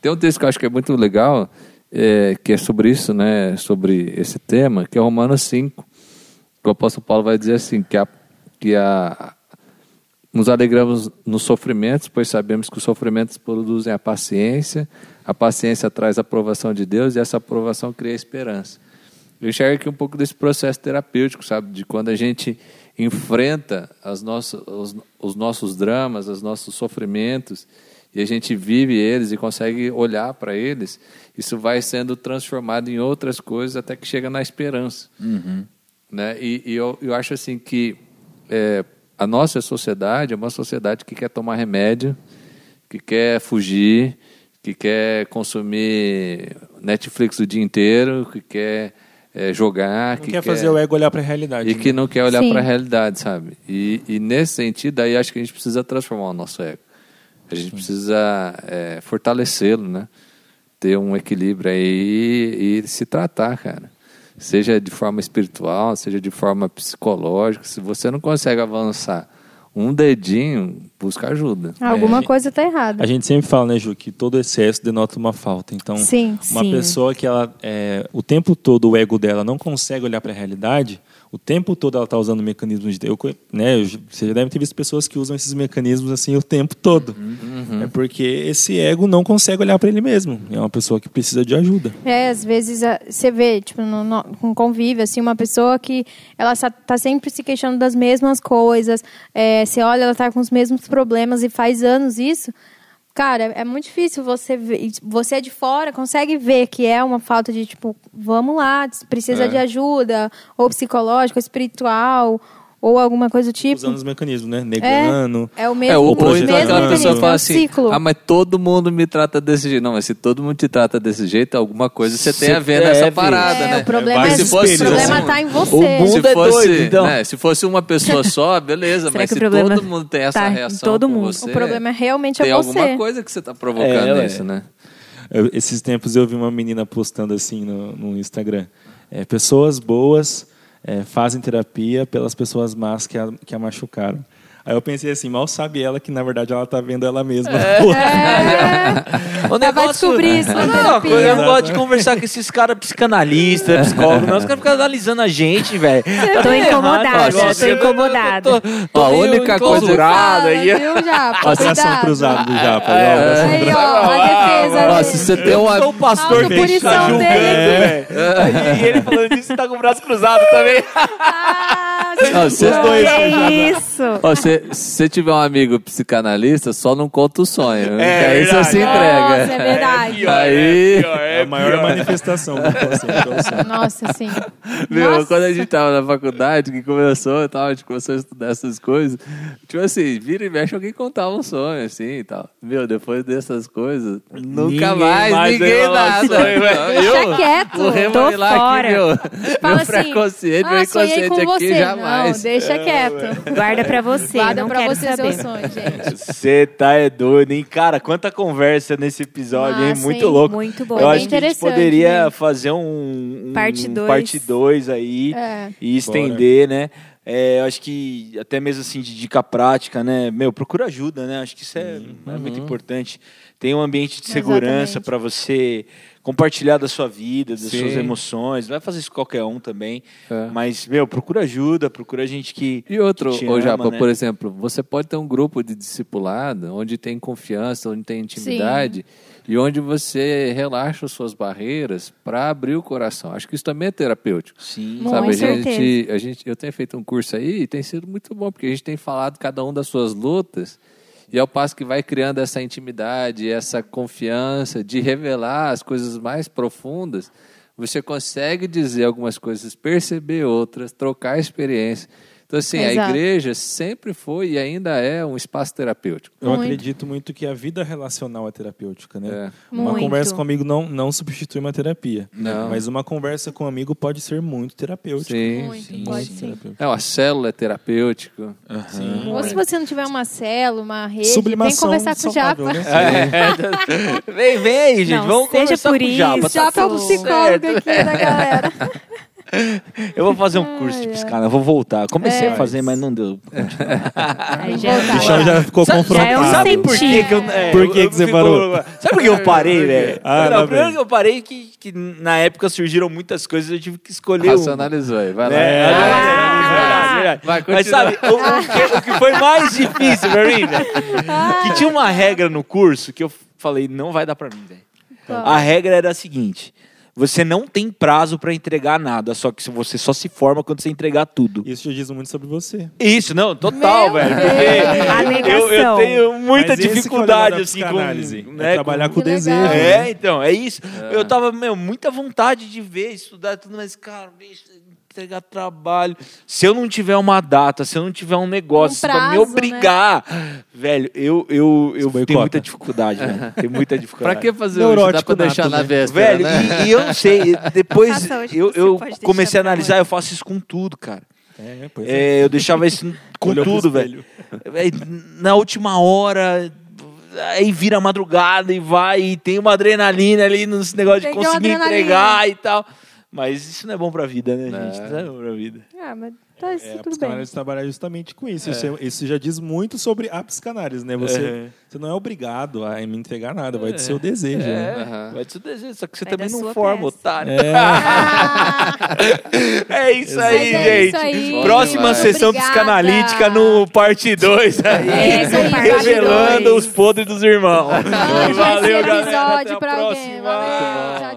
E: Tem um texto que eu acho que é muito legal, é, que é sobre isso, né? Sobre esse tema, que é Romanos 5. O apóstolo Paulo vai dizer assim, que a, que a, nos alegramos nos sofrimentos, pois sabemos que os sofrimentos produzem a paciência, a paciência traz a aprovação de Deus e essa aprovação cria esperança. Eu enxergo aqui um pouco desse processo terapêutico, sabe? De quando a gente enfrenta as nossas, os, os nossos dramas, os nossos sofrimentos, e a gente vive eles e consegue olhar para eles, isso vai sendo transformado em outras coisas até que chega na esperança. Né? E, e eu, eu acho assim que é, a nossa sociedade é uma sociedade que quer tomar remédio, que quer fugir, que quer consumir Netflix o dia inteiro, que quer é, jogar,
C: Não
E: que
C: quer fazer o ego olhar para a realidade.
E: e
C: né?
E: que não quer olhar para a realidade, sabe? E, e nesse sentido, aí acho que a gente precisa transformar o nosso ego. A gente precisa é, fortalecê-lo, né? Ter um equilíbrio aí e se tratar, cara. Seja de forma espiritual, seja de forma psicológica. Se você não consegue avançar um dedinho, busca ajuda.
D: Alguma
C: É,
D: coisa está errada.
C: A gente sempre fala, né, Ju, que todo excesso denota uma falta. Então,
D: Sim,
C: uma
A: sim.
C: pessoa que ela, é, o tempo todo o ego dela não consegue olhar para a realidade, o tempo todo ela está usando mecanismos de, eu, né, eu- você já deve ter visto pessoas que usam esses mecanismos assim o tempo todo.
E: Uhum.
C: É porque esse ego não consegue olhar para ele mesmo. É uma pessoa que precisa de ajuda.
D: É, às vezes a- você vê, tipo, no, no, com convívio, assim, uma pessoa que ela sa- tá sempre se queixando das mesmas coisas, é, você olha, ela tá com os mesmos problemas e faz anos isso. Cara, é muito difícil você ver, você é de fora, consegue ver que é uma falta de, tipo, vamos lá, precisa
E: É.
D: de ajuda, ou psicológica, ou espiritual, ou alguma coisa do tipo.
C: Usando os mecanismos, né? Negando.
D: É o
E: É,
D: mesmo,
E: ou,
D: o
E: ou então
D: mesmo
E: aquela pessoa
D: mecanismo, é
E: fala
D: um
E: assim,
D: ciclo.
E: ah, mas todo mundo me trata desse jeito. Não, mas se todo mundo te trata desse jeito, alguma coisa você tem a ver
B: é,
E: nessa parada,
D: é,
E: né?
D: o problema, é,
C: espelhos,
D: o problema
E: assim.
D: tá em você.
B: O mundo
E: se
B: é
E: fosse,
B: doido, então.
E: né, se fosse uma pessoa só, beleza, mas
A: o
E: se
A: problema
E: todo mundo tem essa
A: tá
E: reação
A: todo
E: com
A: mundo?
E: você,
D: O problema é realmente
E: tem
D: é você.
E: alguma coisa que você tá provocando
B: É,
E: isso, né?
C: Eu- esses tempos eu vi uma menina postando assim no, no Instagram. É, pessoas boas é, fazem terapia pelas pessoas más que a, que a machucaram. Aí eu pensei assim, mal sabe ela que na verdade ela tá vendo ela mesma.
B: O
D: Ela vai descobrir isso na
B: Não, eu não gosto de conversar com esses caras psicanalistas, psicólogos, não. Os caras ficam analisando a gente, velho. Tá
A: Tô
B: tudo
A: incomodada,
B: errado,
A: tô
B: negócio. Eu
A: incomodada.
B: tô- tô
E: Ó, a única coisa-
D: viu, Japa?
C: Ó, Atração
D: Cuidado.
C: cruzada do Japa.
B: É,
D: Aí, ó, a defesa.
E: Se você tem
B: Eu
E: uma...
B: sou o pastor que tá julgando,
D: dele.
B: velho. E ele falando isso, tá com o braço cruzado também.
D: Ah,
E: Ó, se-
C: dois,
A: É isso.
E: ó, se você tiver um amigo psicanalista, só não conta o sonho.
B: É
E: aí você
B: verdade.
E: se entrega.
D: Nossa, é verdade.
B: pior,
E: Aí-
B: é pior,
C: É a maior manifestação do é sonho.
D: Nossa, sim.
E: Meu,
D: Nossa.
E: quando a gente tava na faculdade, que começou e tal, a gente começou a estudar essas coisas. Tipo assim, vira e mexe, alguém contava um sonho, assim e tal. Meu, depois dessas coisas, nunca
B: Ninguém
E: mais,
B: mais
E: ninguém nada.
B: sonho, velho.
E: Eu,
D: Deixa quieto.
A: Tô fora.
E: aqui, meu,
D: Fala
E: meu
D: assim, ah, sonhei
E: inconsciente
D: com
E: aqui,
D: você.
E: jamais.
D: Não, deixa quieto.
A: Guarda pra você,
D: Guarda
A: não
D: pra
A: quero
D: você
A: saber.
D: seu sonho, gente.
B: Você tá é doido, hein? Cara, quanta conversa nesse episódio, hein?
D: Massa,
B: Muito
D: hein?
B: louco.
A: Muito bom.
B: Eu
D: Foi
B: acho
D: bem
B: que a gente
D: interessante,
B: poderia
D: né?
B: fazer um, um
A: Parte
B: um
A: dois.
B: parte 2 aí
D: É.
B: e estender, né? É, eu acho que até mesmo assim de dica prática, né? Meu, procura ajuda, né? Acho que isso é, é muito importante. Tem um ambiente de segurança para você compartilhar da sua vida, das
E: Sim.
B: suas emoções. Vai fazer isso com qualquer um também.
E: É.
B: Mas, meu, procura ajuda, procura gente que.
E: E outro,
B: que te
E: ô
B: ama,
E: Japa,
B: né?
E: por exemplo, você pode ter um grupo de discipulado onde tem confiança, onde tem intimidade e onde você relaxa as suas barreiras para abrir o coração. Acho que isso também é terapêutico.
B: Sim.
D: Com
E: Sabe, a gente, a gente, eu tenho feito um curso aí e tem sido muito bom, porque a gente tem falado cada um das suas lutas e ao passo que vai criando essa intimidade, essa confiança de revelar as coisas mais profundas, você consegue dizer algumas coisas, perceber outras, trocar experiência. Então, assim, a
D: Exato.
E: igreja sempre foi e ainda é um espaço terapêutico.
C: Eu
D: Muito.
C: acredito muito que a vida relacional é terapêutica, né?
E: É.
C: Uma
A: Muito.
C: conversa com um amigo não, não substitui uma terapia.
E: Não.
C: Mas uma conversa com um amigo pode ser muito terapêutica.
E: Sim,
D: Muito,
E: sim,
D: pode
E: sim.
D: sim.
C: terapêutica.
E: É, uma célula é terapêutico.
C: Sim.
D: Ou se você não tiver uma célula, uma rede, tem que
C: Sublimação
D: conversar com o Japa.
C: né?
B: É, vem, vem aí, gente.
A: Não,
B: Vamos
A: seja
B: conversar
A: por
B: com o Japa. tá
D: Japa é o psicólogo
B: certo.
D: aqui da galera.
B: Eu vou fazer um curso de eu vou voltar. Comecei
D: É.
B: a fazer, mas não deu.
A: Aí já.
C: O Michel já ficou
B: Sabe-
C: confrontado.
A: já é um
B: Sabe por que, que eu. é,
C: Por que
B: eu-
C: que você
B: eu
C: parou?
B: Sabe por que eu parei, velho?
C: Ah,
B: não,
C: lá
B: primeiro que eu parei que, que na época surgiram muitas coisas, eu tive que escolher um.
E: Racionalizou aí, vai lá.
B: É, verdade, verdade, verdade.
E: Vai,
B: Mas sabe, o, o que, o que foi mais difícil pra mim, velho? Que tinha uma regra no curso que eu falei, não vai dar pra mim, velho. A regra era a seguinte: você não tem prazo pra entregar nada, só que você só se forma quando você entregar tudo.
C: Isso já diz muito sobre você.
B: Isso, não, total,
D: Meu
B: velho. Porque eu, eu tenho muita
C: Mas é
B: dificuldade, assim, com.
C: é
B: né,
C: trabalhar com, o desejo.
D: legal.
C: né?
B: É, então, é isso. Eu tava, meu, muita vontade de ver, estudar tudo, mas, cara, bicho, entregar trabalho. Se eu não tiver uma data, se eu não tiver um negócio
D: Um
B: pra me
D: prazo,
B: obrigar, velho, eu, eu, eu tenho muita dificuldade, velho. Tenho muita
E: Pra
B: dificuldade.
E: que fazer hoje? Dá pra deixar
C: nato,
E: na
C: né?
E: véspera,
B: Velho,
E: né?
B: e, e eu não sei, depois
A: hoje,
B: eu, eu comecei a
A: pra
B: analisar, eu faço isso com tudo, cara.
C: É, pois é.
B: É, eu deixava isso com
C: Olhou
B: tudo, velho. Véi, Na última hora, aí vira a madrugada e vai, e tem uma adrenalina ali nesse negócio de
D: Tem uma
B: conseguir entregar e tal. Mas isso não é bom pra vida, né,
E: É.
B: gente? Isso não é bom pra vida.
D: Ah, mas tá isso
C: É, a
D: tudo bem.
C: psicanálise trabalha justamente com isso. Isso, é- isso já diz muito sobre a psicanálise, né? Você,
B: É.
C: você não é obrigado a me entregar nada, vai do seu desejo. né?
E: Aham.
B: Vai do seu desejo, só que você
A: Vai
B: também não forma,
A: peça.
B: otário.
D: Ah,
B: É isso aí,
D: é
B: gente.
D: isso aí.
B: Próxima sessão
D: Obrigada.
B: psicanalítica no parte 2 aí.
A: É isso aí, parte
B: revelando
A: dois.
B: os podres dos irmãos.
D: Mande
B: Valeu, galera. Até
D: episódio
B: a próxima.
D: Valeu, tchau,